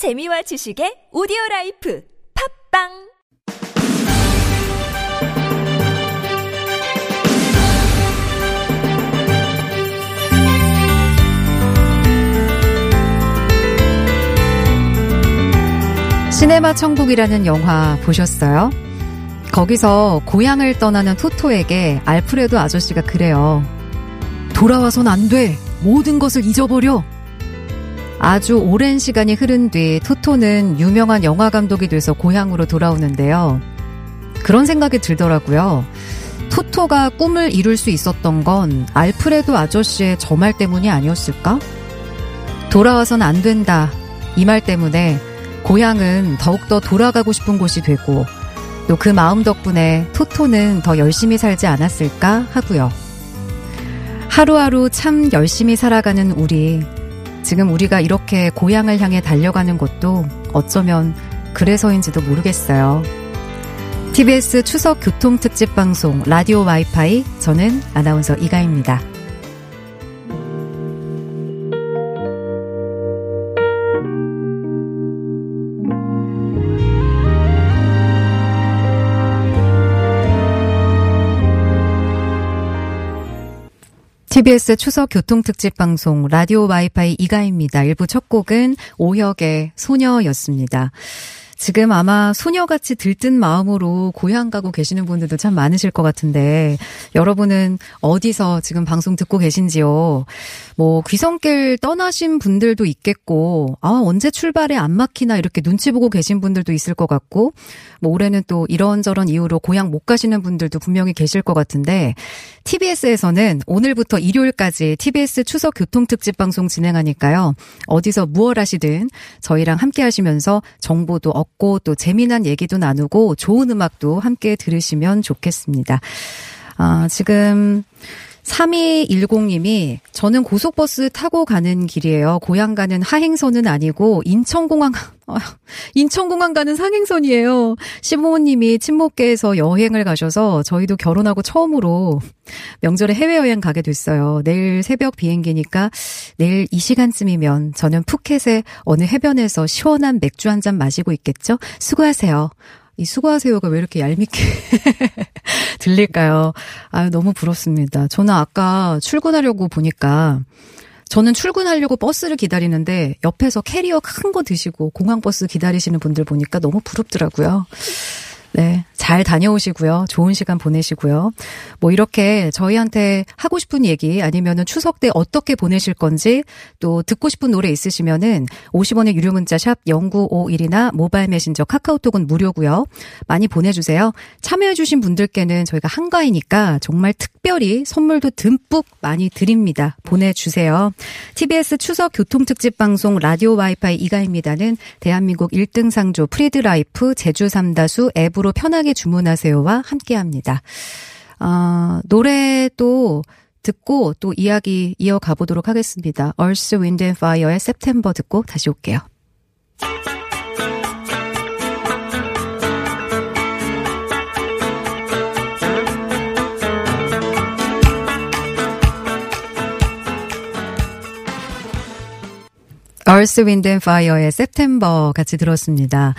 재미와 지식의 오디오 life 팟빵 시네마 천국이라는 영화 보셨어요? 거기서 고향을 떠나는 토토에게 알프레도 아저씨가 그래요. 돌아와선 안 돼. 모든 것을 잊어버려. 아주 오랜 시간이 흐른 뒤 토토는 유명한 영화 감독이 돼서 고향으로 돌아오는데요. 그런 생각이 들더라고요. 토토가 꿈을 이룰 수 있었던 건 알프레도 아저씨의 저 말 때문이 아니었을까? 돌아와선 안 된다. 이 말 때문에 고향은 더욱더 돌아가고 싶은 곳이 되고 또 그 마음 덕분에 토토는 더 열심히 살지 않았을까 하고요. 하루하루 참 열심히 살아가는 우리. 지금 우리가 이렇게 고향을 향해 달려가는 것도 어쩌면 그래서인지도 모르겠어요. TBS 추석 교통특집 방송 라디오 와이파이 저는 아나운서 이가입니다. TBS 추석 교통특집 방송 라디오 와이파이 이가입니다. 일부 첫 곡은 오혁의 소녀였습니다. 지금 아마 소녀같이 들뜬 마음으로 고향 가고 계시는 분들도 참 많으실 것 같은데 여러분은 어디서 지금 방송 듣고 계신지요? 뭐 귀성길 떠나신 분들도 있겠고 아 언제 출발에 안 막히나 이렇게 눈치 보고 계신 분들도 있을 것 같고 뭐 올해는 또 이런저런 이유로 고향 못 가시는 분들도 분명히 계실 것 같은데 TBS에서는 오늘부터 일요일까지 TBS 추석 교통 특집 방송 진행하니까요. 어디서 무얼 하시든 저희랑 함께 하시면서 정보도 얻고 또 재미난 얘기도 나누고 좋은 음악도 함께 들으시면 좋겠습니다. 아, 지금 3210님이 저는 고속버스 타고 가는 길이에요. 고향 가는 하행선은 아니고 인천공항 인천공항 가는 상행선이에요. 시부모님이 친목계에서 여행을 가셔서 저희도 결혼하고 처음으로 명절에 해외여행 가게 됐어요. 내일 새벽 비행기니까 내일 이 시간쯤이면 저는 푸켓의 어느 해변에서 시원한 맥주 한 잔 마시고 있겠죠? 수고하세요. 이 수고하세요가 왜 이렇게 얄밉게 들릴까요? 아유, 너무 부럽습니다. 저는 아까 출근하려고 보니까 저는 출근하려고 버스를 기다리는데 옆에서 캐리어 큰 거 드시고 공항버스 기다리시는 분들 보니까 너무 부럽더라고요. 네. 잘 다녀오시고요. 좋은 시간 보내시고요. 뭐 이렇게 저희한테 하고 싶은 얘기 아니면은 추석 때 어떻게 보내실 건지 또 듣고 싶은 노래 있으시면은 50원의 유료 문자 샵 0951이나 모바일 메신저 카카오톡은 무료고요. 많이 보내주세요. 참여해주신 분들께는 저희가 한가위니까 정말 특별히 선물도 듬뿍 많이 드립니다. 보내주세요. TBS 추석 교통특집 방송 라디오 와이파이 이가희입니다는 대한민국 1등 상조 프리드라이프 제주 삼다수 앱으로 편하게 주문하세요와 함께 합니다. 어, 노래 또 듣고 또 이야기 이어가 보도록 하겠습니다. Earth, Wind and Fire의 September 듣고 다시 올게요. Earth, Wind and Fire의 September 같이 들었습니다.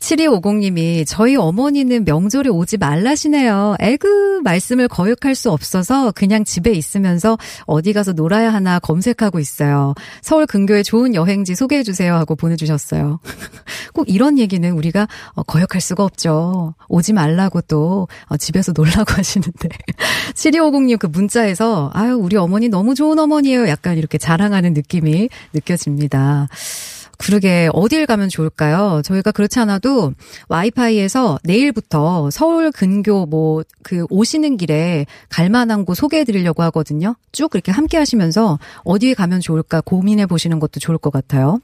7250님이 저희 어머니는 명절에 오지 말라시네요. 에그 말씀을 거역할 수 없어서 그냥 집에 있으면서 어디 가서 놀아야 하나 검색하고 있어요. 서울 근교에 좋은 여행지 소개해 주세요 하고 보내주셨어요. 꼭 이런 얘기는 우리가 어, 거역할 수가 없죠. 오지 말라고 또 어, 집에서 놀라고 하시는데 7250님 그 문자에서 아유 우리 어머니 너무 좋은 어머니예요. 약간 이렇게 자랑하는 느낌이 느껴집니다. 그러게 어딜 가면 좋을까요? 저희가 그렇지 않아도 와이파이에서 내일부터 서울 근교 뭐 그 오시는 길에 갈 만한 곳 소개해 드리려고 하거든요. 쭉 이렇게 함께 하시면서 어디에 가면 좋을까 고민해 보시는 것도 좋을 것 같아요.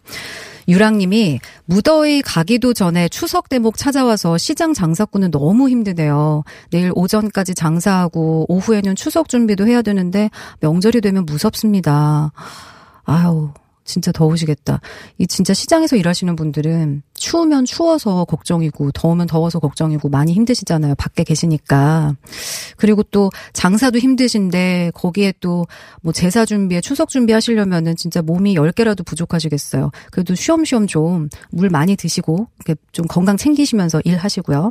유랑님이 무더위 가기도 전에 추석 대목 찾아와서 시장 장사꾼은 너무 힘드네요. 내일 오전까지 장사하고 오후에는 추석 준비도 해야 되는데 명절이 되면 무섭습니다. 아유, 진짜 더우시겠다. 이 진짜 시장에서 일하시는 분들은 추우면 추워서 걱정이고 더우면 더워서 걱정이고 많이 힘드시잖아요. 밖에 계시니까. 그리고 또 장사도 힘드신데 거기에 또 뭐 제사 준비에 추석 준비 하시려면은 진짜 몸이 10개라도 부족하시겠어요. 그래도 쉬엄쉬엄 좀 물 많이 드시고 좀 건강 챙기시면서 일하시고요.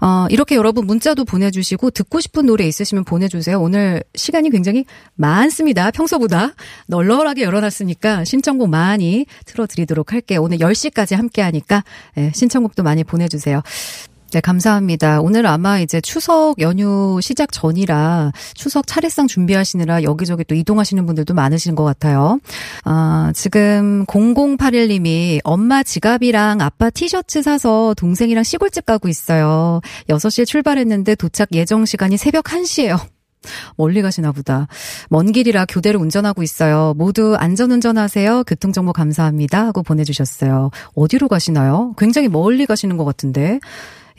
어, 이렇게 여러분 문자도 보내주시고 듣고 싶은 노래 있으시면 보내주세요. 오늘 시간이 굉장히 많습니다. 평소보다 널널하게 열어놨으니까 신청곡 많이 틀어드리도록 할게요. 오늘 10시까지 함께 하니까 네, 신청곡도 많이 보내주세요. 네, 감사합니다. 오늘 아마 이제 추석 연휴 시작 전이라 추석 차례상 준비하시느라 여기저기 또 이동하시는 분들도 많으신 것 같아요. 아, 지금 0081님이 엄마 지갑이랑 아빠 티셔츠 사서 동생이랑 시골집 가고 있어요. 6시에 출발했는데 도착 예정 시간이 새벽 1시예요. 멀리 가시나 보다. 먼 길이라 교대로 운전하고 있어요. 모두 안전 운전하세요. 교통정보 감사합니다. 하고 보내주셨어요. 어디로 가시나요? 굉장히 멀리 가시는 것 같은데.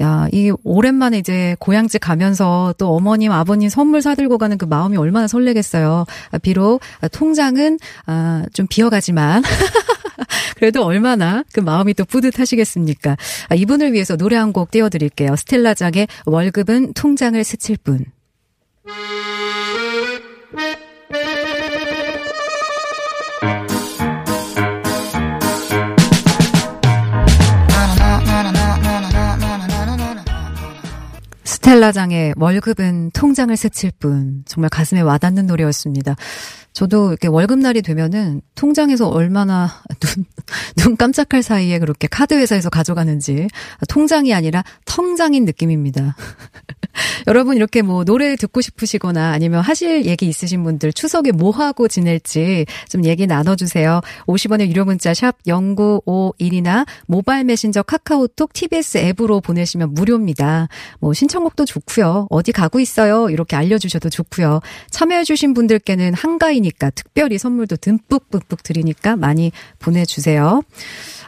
야, 이 오랜만에 이제 고향집 가면서 또 어머님, 아버님 선물 사들고 가는 그 마음이 얼마나 설레겠어요. 아, 비록 통장은 아, 좀 비어가지만 그래도 얼마나 그 마음이 또 뿌듯하시겠습니까? 아, 이분을 위해서 노래 한 곡 띄워드릴게요. 스텔라장의 월급은 통장을 스칠 뿐. 스텔라장의 월급은 통장을 스칠 뿐. 정말 가슴에 와닿는 노래였습니다. 저도 이렇게 월급날이 되면은 통장에서 얼마나 눈, 눈 깜짝할 사이에 그렇게 카드 회사에서 가져가는지 통장이 아니라 텅장인 느낌입니다. 여러분 이렇게 뭐 노래 듣고 싶으시거나 아니면 하실 얘기 있으신 분들 추석에 뭐 하고 지낼지 좀 얘기 나눠주세요. 50원의 유료 문자 샵 0951이나 모바일 메신저 카카오톡 TBS 앱으로 보내시면 무료입니다. 뭐 신청곡도 좋고요. 어디 가고 있어요? 이렇게 알려주셔도 좋고요. 참여해주신 분들께는 한가 위니까 특별히 선물도 듬뿍 듬뿍 드리니까 많이 보내주세요.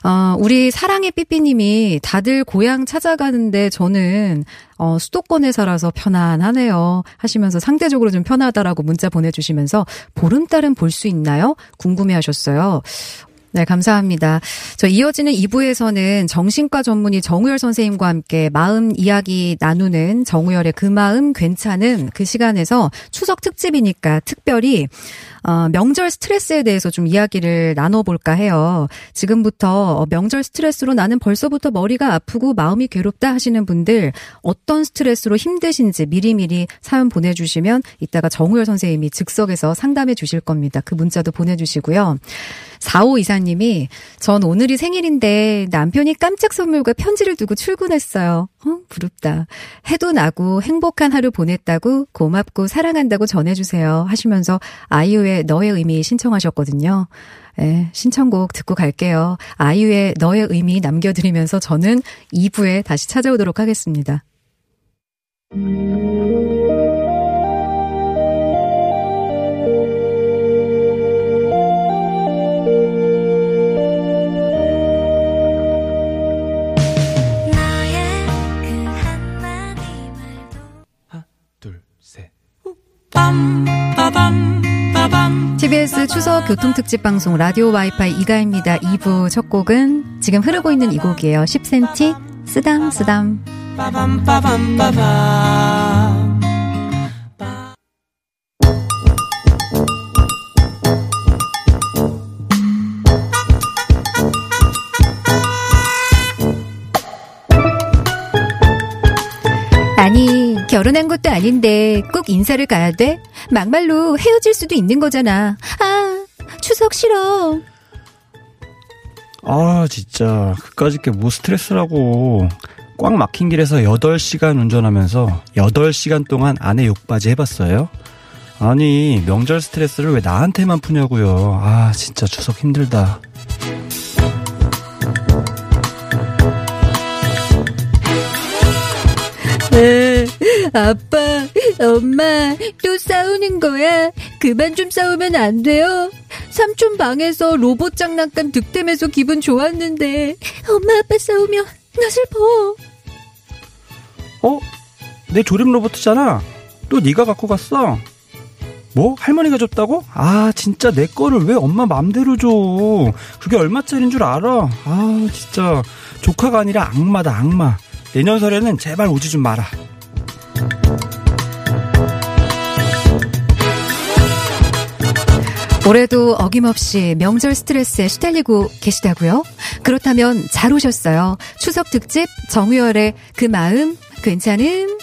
어, 우리 사랑의 삐삐님이 다들 고향 찾아가는데 저는 어, 수도권에 살아서 편안하네요. 하시면서 상대적으로 좀 편하다라고 문자 보내주시면서 보름달은 볼 수 있나요? 궁금해 하셨어요. 네, 감사합니다. 저 이어지는 2부에서는 정신과 전문의 정우열 선생님과 함께 마음 이야기 나누는 정우열의 그 마음 괜찮은 그 시간에서 추석 특집이니까 특별히 어, 명절 스트레스에 대해서 좀 이야기를 나눠볼까 해요. 지금부터 명절 스트레스로 나는 벌써부터 머리가 아프고 마음이 괴롭다 하시는 분들 어떤 스트레스로 힘드신지 미리미리 사연 보내주시면 이따가 정우열 선생님이 즉석에서 상담해 주실 겁니다. 그 문자도 보내주시고요. 4호 이사님이 전 오늘이 생일인데 남편이 깜짝 선물과 편지를 두고 출근했어요. 어, 부럽다. 해도 나고 행복한 하루 보냈다고 고맙고 사랑한다고 전해주세요. 하시면서 아이유의 너의 의미 신청하셨거든요. 예, 신청곡 듣고 갈게요. 아이유의 너의 의미 남겨드리면서 저는 2부에 다시 찾아오도록 하겠습니다. 교통특집 방송 라디오 와이파이 이가입니다. 2부 첫 곡은 지금 흐르고 있는 이 곡이에요. 10cm 쓰담 쓰담. 아니 결혼한 것도 아닌데 꼭 인사를 가야 돼? 막말로 헤어질 수도 있는 거잖아. 아, 추석 싫어. 아, 진짜. 그까짓 게 뭐 스트레스라고. 꽉 막힌 길에서 8시간 운전하면서 8시간 동안 아내 욕바지 해봤어요? 아니, 명절 스트레스를 왜 나한테만 푸냐고요. 아, 진짜 추석 힘들다. 네. 아빠, 엄마, 또 싸우는 거야? 그만 좀 싸우면 안 돼요? 삼촌 방에서 로봇 장난감 득템해서 기분 좋았는데, 엄마, 아빠 싸우면 나 슬퍼. 어? 내 조립 로봇이잖아. 또 네가 갖고 갔어. 뭐? 할머니가 줬다고? 아, 진짜 내 거를 왜 엄마 맘대로 줘? 그게 얼마짜린 줄 알아? 아, 진짜. 조카가 아니라 악마다, 악마. 내년 설에는 제발 오지 좀 마라. 올해도 어김없이 명절 스트레스에 시달리고 계시다고요? 그렇다면 잘 오셨어요. 추석 특집 정유열의 그 마음 괜찮음?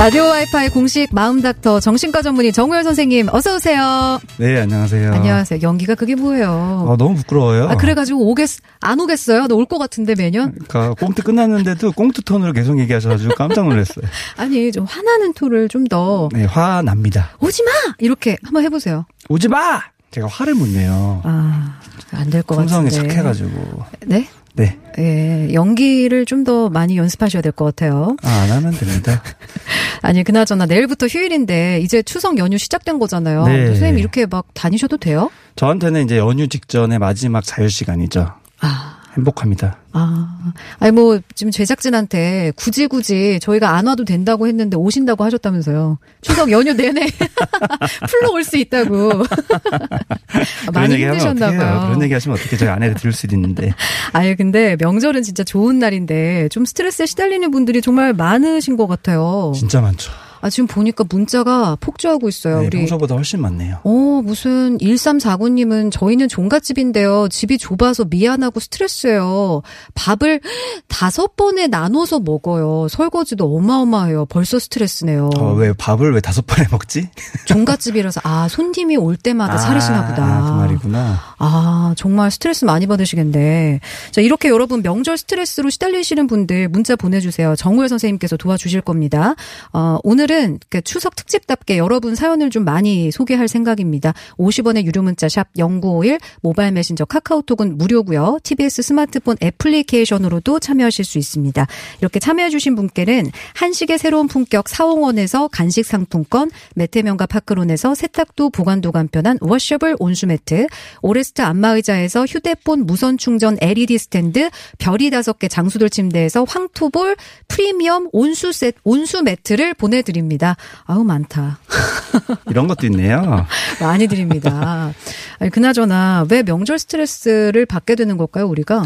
라디오 와이파이 공식 마음닥터 정신과 전문의 정우열 선생님 어서 오세요. 네, 안녕하세요. 안녕하세요. 연기가 그게 뭐예요? 아, 너무 부끄러워요. 아, 그래가지고 오겠 안 오겠어요? 너 올 것 같은데 매년? 그러니까 꽁트 끝났는데도 꽁트 톤으로 계속 얘기하셔가지고 깜짝 놀랐어요. 아니 좀 화나는 토를 좀더 네, 화납니다. 오지 마 이렇게 한번 해보세요. 오지 마! 제가 화를 못 내요. 아, 안 될 것 같은데. 착해가지고. 네? 네. 예, 연기를 좀 더 많이 연습하셔야 될 것 같아요. 아, 안 하면 됩니다. 아니, 그나저나 내일부터 휴일인데 이제 추석 연휴 시작된 거잖아요. 네. 선생님 이렇게 막 다니셔도 돼요? 저한테는 이제 연휴 직전의 마지막 자유 시간이죠. 아, 행복합니다. 아. 아니, 뭐, 지금 제작진한테 굳이 굳이 저희가 안 와도 된다고 했는데 오신다고 하셨다면서요. 추석 연휴 내내 풀로 올 수 있다고. 아, 많이 힘드셨나. 봐요. 그런 얘기 하시면 어떻게 저희 아내가 들을 수도 있는데. 아니 근데 명절은 진짜 좋은 날인데 좀 스트레스에 시달리는 분들이 정말 많으신 것 같아요. 진짜 많죠. 아 지금 보니까 문자가 폭주하고 있어요. 네, 우리 평소보다 훨씬 많네요. 어, 무슨 1349님은 저희는 종갓집인데요. 집이 좁아서 미안하고 스트레스예요. 밥을 다섯 번에 나눠서 먹어요. 설거지도 어마어마해요. 벌써 스트레스네요. 어, 왜 밥을 왜 다섯 번에 먹지? 종갓집이라서 아, 손님이 올 때마다 차리시나 보다. 아, 그 말이구나. 아, 정말 스트레스 많이 받으시겠네. 자, 이렇게 여러분 명절 스트레스로 시달리시는 분들 문자 보내 주세요. 정우열 선생님께서 도와주실 겁니다. 어, 오늘 은그 추석 특집답게 여러분 사연을 좀 많이 소개할 생각입니다. 50원의 유료 문자 샵 0951, 모바일 메신저 카카오톡은 무료고요. TBS 스마트폰 애플리케이션으로도 참여하실 수 있습니다. 이렇게 참여해 주신 분께는 한식의 새로운 품격 사홍원에서 간식 상품권, 메테면과 파크론에서 세탁도 보관도 간편한 워셔블 온수매트, 오레스트 안마의자에서 휴대폰 무선 충전 LED 스탠드, 별이 다섯 개 장수돌 침대에서 황토볼 프리미엄 온수 세 온수 매트를 보내 드립니다. 아우 많다. 이런 것도 있네요. 많이 드립니다. 아니, 그나저나 왜 명절 스트레스를 받게 되는 걸까요, 우리가?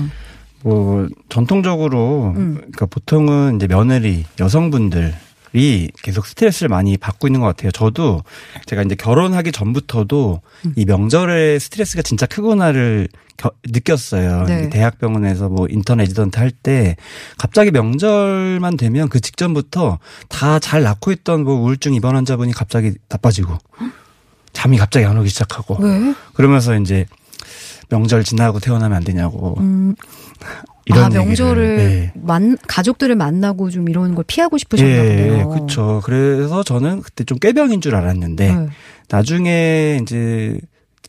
뭐 전통적으로 음. 그러니까 보통은 이제 며느리 여성분들 이 계속 스트레스를 많이 받고 있는 것 같아요. 저도 제가 이제 결혼하기 전부터도 음. 이 명절에 스트레스가 진짜 크구나를 겨- 느꼈어요. 네. 대학병원에서 뭐 인턴 레지던트 할 때 갑자기 명절만 되면 그 직전부터 다 잘 낫고 있던 뭐 우울증 입원 환자분이 갑자기 나빠지고 잠이 갑자기 안 오기 시작하고 왜? 그러면서 이제 명절 지나고 퇴원하면 안 되냐고 음, 이런 아, 얘기를, 명절을 네. 만, 가족들을 만나고 좀 이런 걸 피하고 싶으셨나 예, 보네요. 그렇죠. 그래서 저는 그때 좀 꾀병인 줄 알았는데 네. 나중에 이제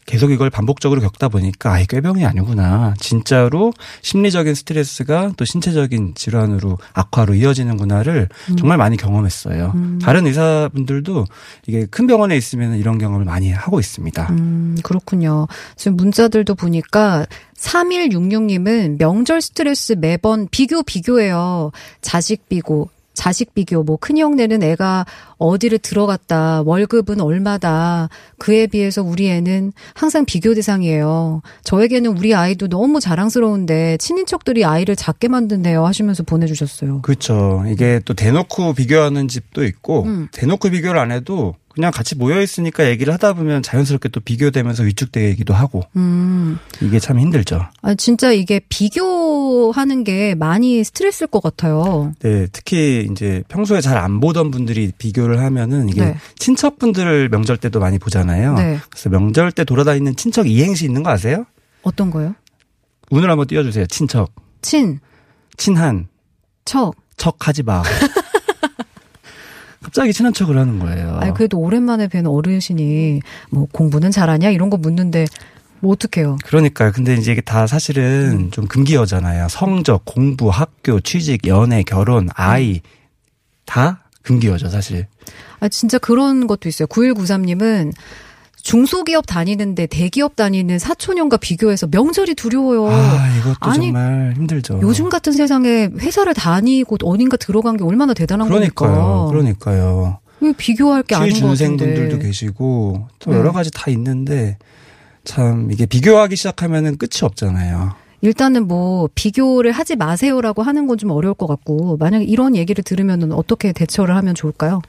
계속 이걸 반복적으로 겪다 보니까 아이 꾀병이 아니구나. 진짜로 심리적인 스트레스가 또 신체적인 질환으로 악화로 이어지는구나를 음. 정말 많이 경험했어요. 다른 의사분들도 이게 큰 병원에 있으면 이런 경험을 많이 하고 있습니다. 음, 그렇군요. 지금 문자들도 보니까 3166님은 명절 스트레스 매번 비교 비교해요. 자식 비교, 자식 비교, 뭐 큰형네는 애가 어디를 들어갔다, 월급은 얼마다, 그에 비해서 우리 애는 항상 비교 대상이에요. 저에게는 우리 아이도 너무 자랑스러운데 친인척들이 아이를 작게 만든대요 하시면서 보내주셨어요. 그렇죠. 이게 또 대놓고 비교하는 집도 있고 음. 대놓고 비교를 안 해도 그냥 같이 모여 있으니까 얘기를 하다 보면 자연스럽게 또 비교되면서 위축되기도 하고 음, 이게 참 힘들죠. 아, 진짜 이게 비교하는 게 많이 스트레스일 것 같아요. 네, 특히 이제 평소에 잘 안 보던 분들이 비교를 하면은 이게 네. 친척분들을 명절 때도 많이 보잖아요. 네. 그래서 명절 때 돌아다니는 친척 이행시 있는 거 아세요? 어떤 거요? 운을 한번 띄워주세요. 친척, 친, 친한, 척. 척하지 마. 갑자기 친한 척을 하는 거예요. 아니 그래도 오랜만에 뵌 어르신이 뭐 공부는 잘하냐 이런 거 묻는데 뭐 어떡해요. 그러니까요. 근데 이제 이게 다 사실은 좀 금기어잖아요. 성적, 공부, 학교, 취직, 연애, 결혼, 아이 다 금기어죠, 사실. 아 진짜 그런 것도 있어요. 9193님은 중소기업 다니는데 대기업 다니는 사촌형과 비교해서 명절이 두려워요. 아, 이것도 아니, 정말 힘들죠. 요즘 같은 세상에 회사를 다니고 어딘가 들어간 게 얼마나 대단한 그러니까요. 거니까. 그러니까요. 왜 비교할 게 아닌 것 같은데. 취준생분들도 계시고 또 네. 여러 가지 다 있는데 참 이게 비교하기 시작하면은 끝이 없잖아요. 일단은 뭐 비교를 하지 마세요라고 하는 건 좀 어려울 것 같고 만약에 이런 얘기를 들으면은 어떻게 대처를 하면 좋을까요?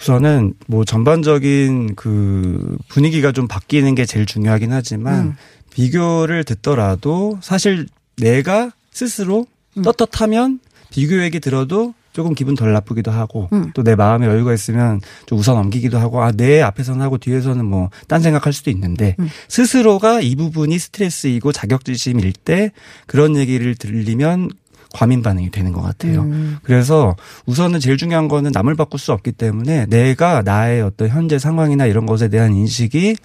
우선은 뭐 전반적인 그 분위기가 좀 바뀌는 게 제일 중요하긴 하지만 음. 비교를 듣더라도 사실 내가 스스로 음. 떳떳하면 비교 얘기 들어도 조금 기분 덜 나쁘기도 하고 음. 또내 마음에 여유가 있으면 좀 웃어 넘기기도 하고 아 내 앞에서는 하고 뒤에서는 뭐 딴 생각할 수도 있는데 음. 스스로가 이 부분이 스트레스이고 자격지심일 때 그런 얘기를 들리면 과민 반응이 되는 것 같아요. 음. 그래서 우선은 제일 중요한 거는 남을 바꿀 수 없기 때문에 내가 나의 어떤 현재 상황이나 이런 것에 대한 인식이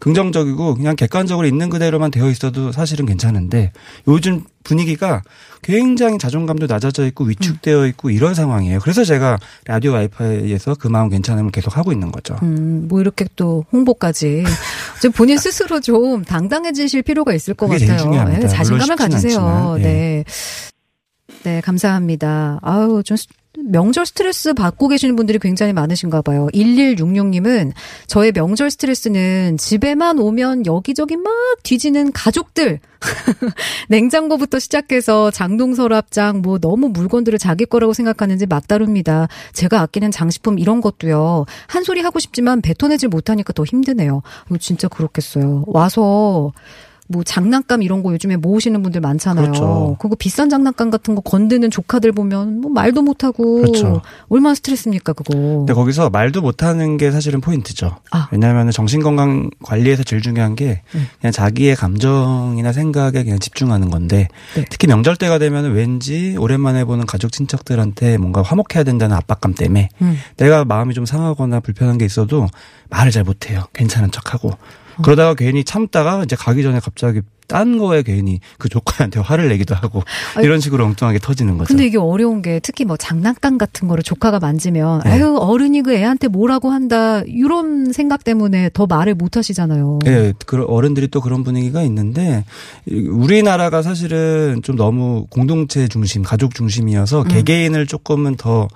긍정적이고 그냥 객관적으로 있는 그대로만 되어 있어도 사실은 괜찮은데 요즘 분위기가 굉장히 자존감도 낮아져 있고 위축되어 있고 이런 상황이에요. 그래서 제가 라디오 와이파이에서 그 마음 괜찮음을 계속 하고 있는 거죠. 음, 뭐 이렇게 또 홍보까지. 좀 본인 스스로 좀 당당해지실 필요가 있을 것 같아요. 예, 자신감을 가지세요. 않지만, 예. 네. 네, 감사합니다. 아유, 좀 스- 명절 스트레스 받고 계시는 분들이 굉장히 많으신가 봐요. 1166님은 저의 명절 스트레스는 집에만 오면 여기저기 막 뒤지는 가족들. 냉장고부터 시작해서 장동 서랍장 뭐 너무 물건들을 자기 거라고 생각하는지 막다릅니다. 제가 아끼는 장식품 이런 것도요. 한 소리 하고 싶지만 뱉어내질 못하니까 더 힘드네요. 이거 진짜 그렇겠어요. 와서 뭐 장난감 이런 거 요즘에 모으시는 분들 많잖아요. 그렇죠. 그거 비싼 장난감 같은 거 건드는 조카들 보면 뭐 말도 못 하고 그렇죠. 얼마나 스트레스입니까 그거. 근데 거기서 말도 못 하는 게 사실은 포인트죠. 아. 왜냐하면 정신 건강 관리에서 제일 중요한 게 음. 그냥 자기의 감정이나 생각에 그냥 집중하는 건데 네. 특히 명절 때가 되면 왠지 오랜만에 보는 가족 친척들한테 뭔가 화목해야 된다는 압박감 때문에 음. 내가 마음이 좀 상하거나 불편한 게 있어도 말을 잘 못해요. 괜찮은 척하고 어. 그러다가 괜히 참다가 이제 가기 전에 갑자기 딴 거에 괜히 그 조카한테 화를 내기도 하고 아니, 이런 식으로 엉뚱하게 터지는 거죠. 근데 이게 어려운 게 특히 뭐 장난감 같은 거를 조카가 만지면 네. 아유 어른이 그 애한테 뭐라고 한다 이런 생각 때문에 더 말을 못 하시잖아요. 예, 그 어른들이 또 그런 분위기가 있는데 이- 우리나라가 사실은 좀 너무 공동체 중심, 가족 중심이어서 음. 개개인을 조금은 더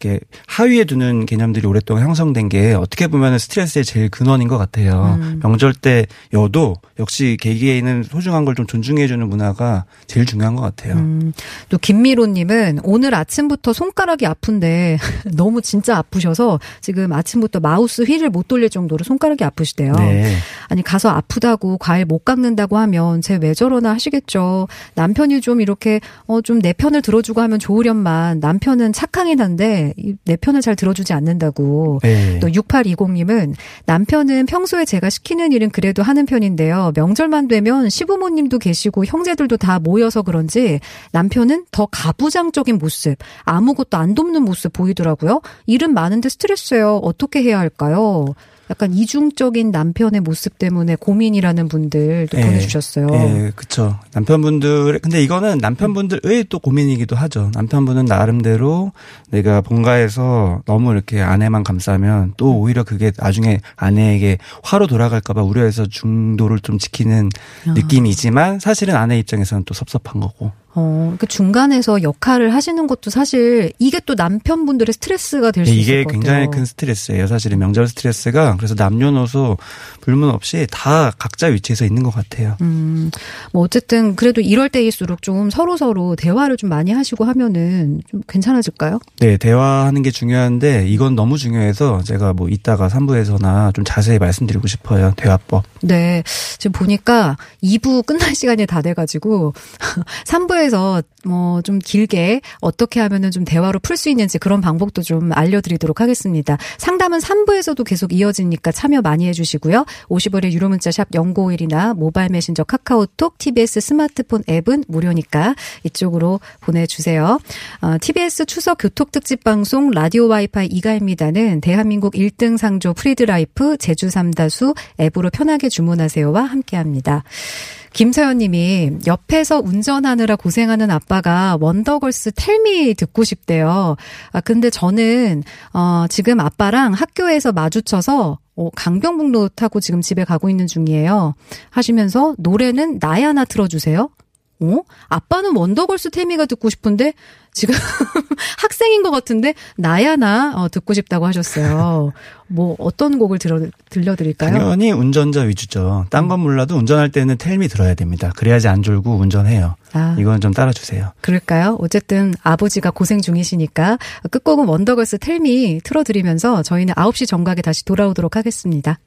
이렇게 하위에 두는 개념들이 오랫동안 형성된 게 어떻게 보면 스트레스의 제일 근원인 것 같아요. 음. 명절 때여도 역시 개개인은 소중한 걸 좀 존중해주는 문화가 제일 중요한 것 같아요. 음, 또 김미로님은 오늘 아침부터 손가락이 아픈데 너무 진짜 아프셔서 지금 아침부터 마우스 휠을 못 돌릴 정도로 손가락이 아프시대요. 네. 아니 가서 아프다고 과일 못 깎는다고 하면 쟤왜 저러나 하시겠죠. 남편이 좀 이렇게 어 좀 내 편을 들어주고 하면 좋으련만 남편은 착하긴 한데 이- 내 편을 잘 들어주지 않는다고. 네. 또 6820님은 남편은 평소에 제가 시키는 일은 그래도 하는 편인데요. 명절만 되면 시부모님도 계시고 형제들도 다 모여서 그런지 남편은 더 가부장적인 모습, 아무것도 안 돕는 모습 보이더라고요. 일은 많은데 스트레스예요. 어떻게 해야 할까요? 약간 이중적인 남편의 모습 때문에 고민이라는 분들도 예. 보내주셨어요. 예, 그쵸. 남편분들, 근데 이거는 남편분들의 또 고민이기도 하죠. 남편분은 나름대로 내가 본가에서 너무 이렇게 아내만 감싸면 또 오히려 그게 나중에 아내에게 화로 돌아갈까봐 우려해서 중도를 좀 지키는 아. 느낌이지만 사실은 아내 입장에서는 또 섭섭한 거고. 어, 그 중간에서 역할을 하시는 것도 사실 이게 또 남편분들의 스트레스가 될수 있을 네, 이게 것 굉장히 같아요. 큰 스트레스예요. 사실은 명절 스트레스가 그래서 남녀노소 불문 없이 다 각자 위치에서 있는 것 같아요. 음, 뭐 어쨌든 그래도 이럴 때일수록 좀 서로 서로 대화를 좀 많이 하시고 하면은 좀 괜찮아질까요? 네, 대화하는 게 중요한데 이건 너무 중요해서 제가 뭐 이따가 3부에서나 좀 자세히 말씀드리고 싶어요. 대화법. 네. 지금 보니까 2부 끝날 시간이 다 돼가지고 3부 에서 뭐좀 길게 어떻게 하면은 좀 대화로 풀 수 있는지 그런 방법도 좀 알려드리도록 하겠습니다. 상담은 3부에서도 계속 이어지니까 참여 많이 해주시고요. 50원의 유료 문자 샵 0951이나 모바일 메신저 카카오톡, TBS 스마트폰 앱은 무료니까 이쪽으로 보내주세요. 어, TBS 추석 교통특집 방송 라디오 와이파이 이가희입니다는 대한민국 1등 상조 프리드라이프 제주 삼다수 앱으로 편하게 주문하세요와 함께합니다. 김서연 님이 옆에서 운전하느라 고생하는 아빠가 원더걸스 Tell Me 듣고 싶대요. 아, 근데 저는, 어, 지금 아빠랑 학교에서 마주쳐서 어, 강변북로 타고 지금 집에 가고 있는 중이에요. 하시면서 노래는 나야나 틀어주세요. 어? 아빠는 원더걸스 태미가 듣고 싶은데 지금 학생인 것 같은데 나야 나 어, 듣고 싶다고 하셨어요. 뭐 어떤 곡을 들어 들려드릴까요? 당연히 운전자 위주죠. 딴 건 몰라도 운전할 때는 텔미 들어야 됩니다. 그래야지 안 졸고 운전해요. 아. 이건 좀 따라주세요. 그럴까요? 어쨌든 아버지가 고생 중이시니까 끝곡은 원더걸스 텔미 틀어드리면서 저희는 9시 정각에 다시 돌아오도록 하겠습니다.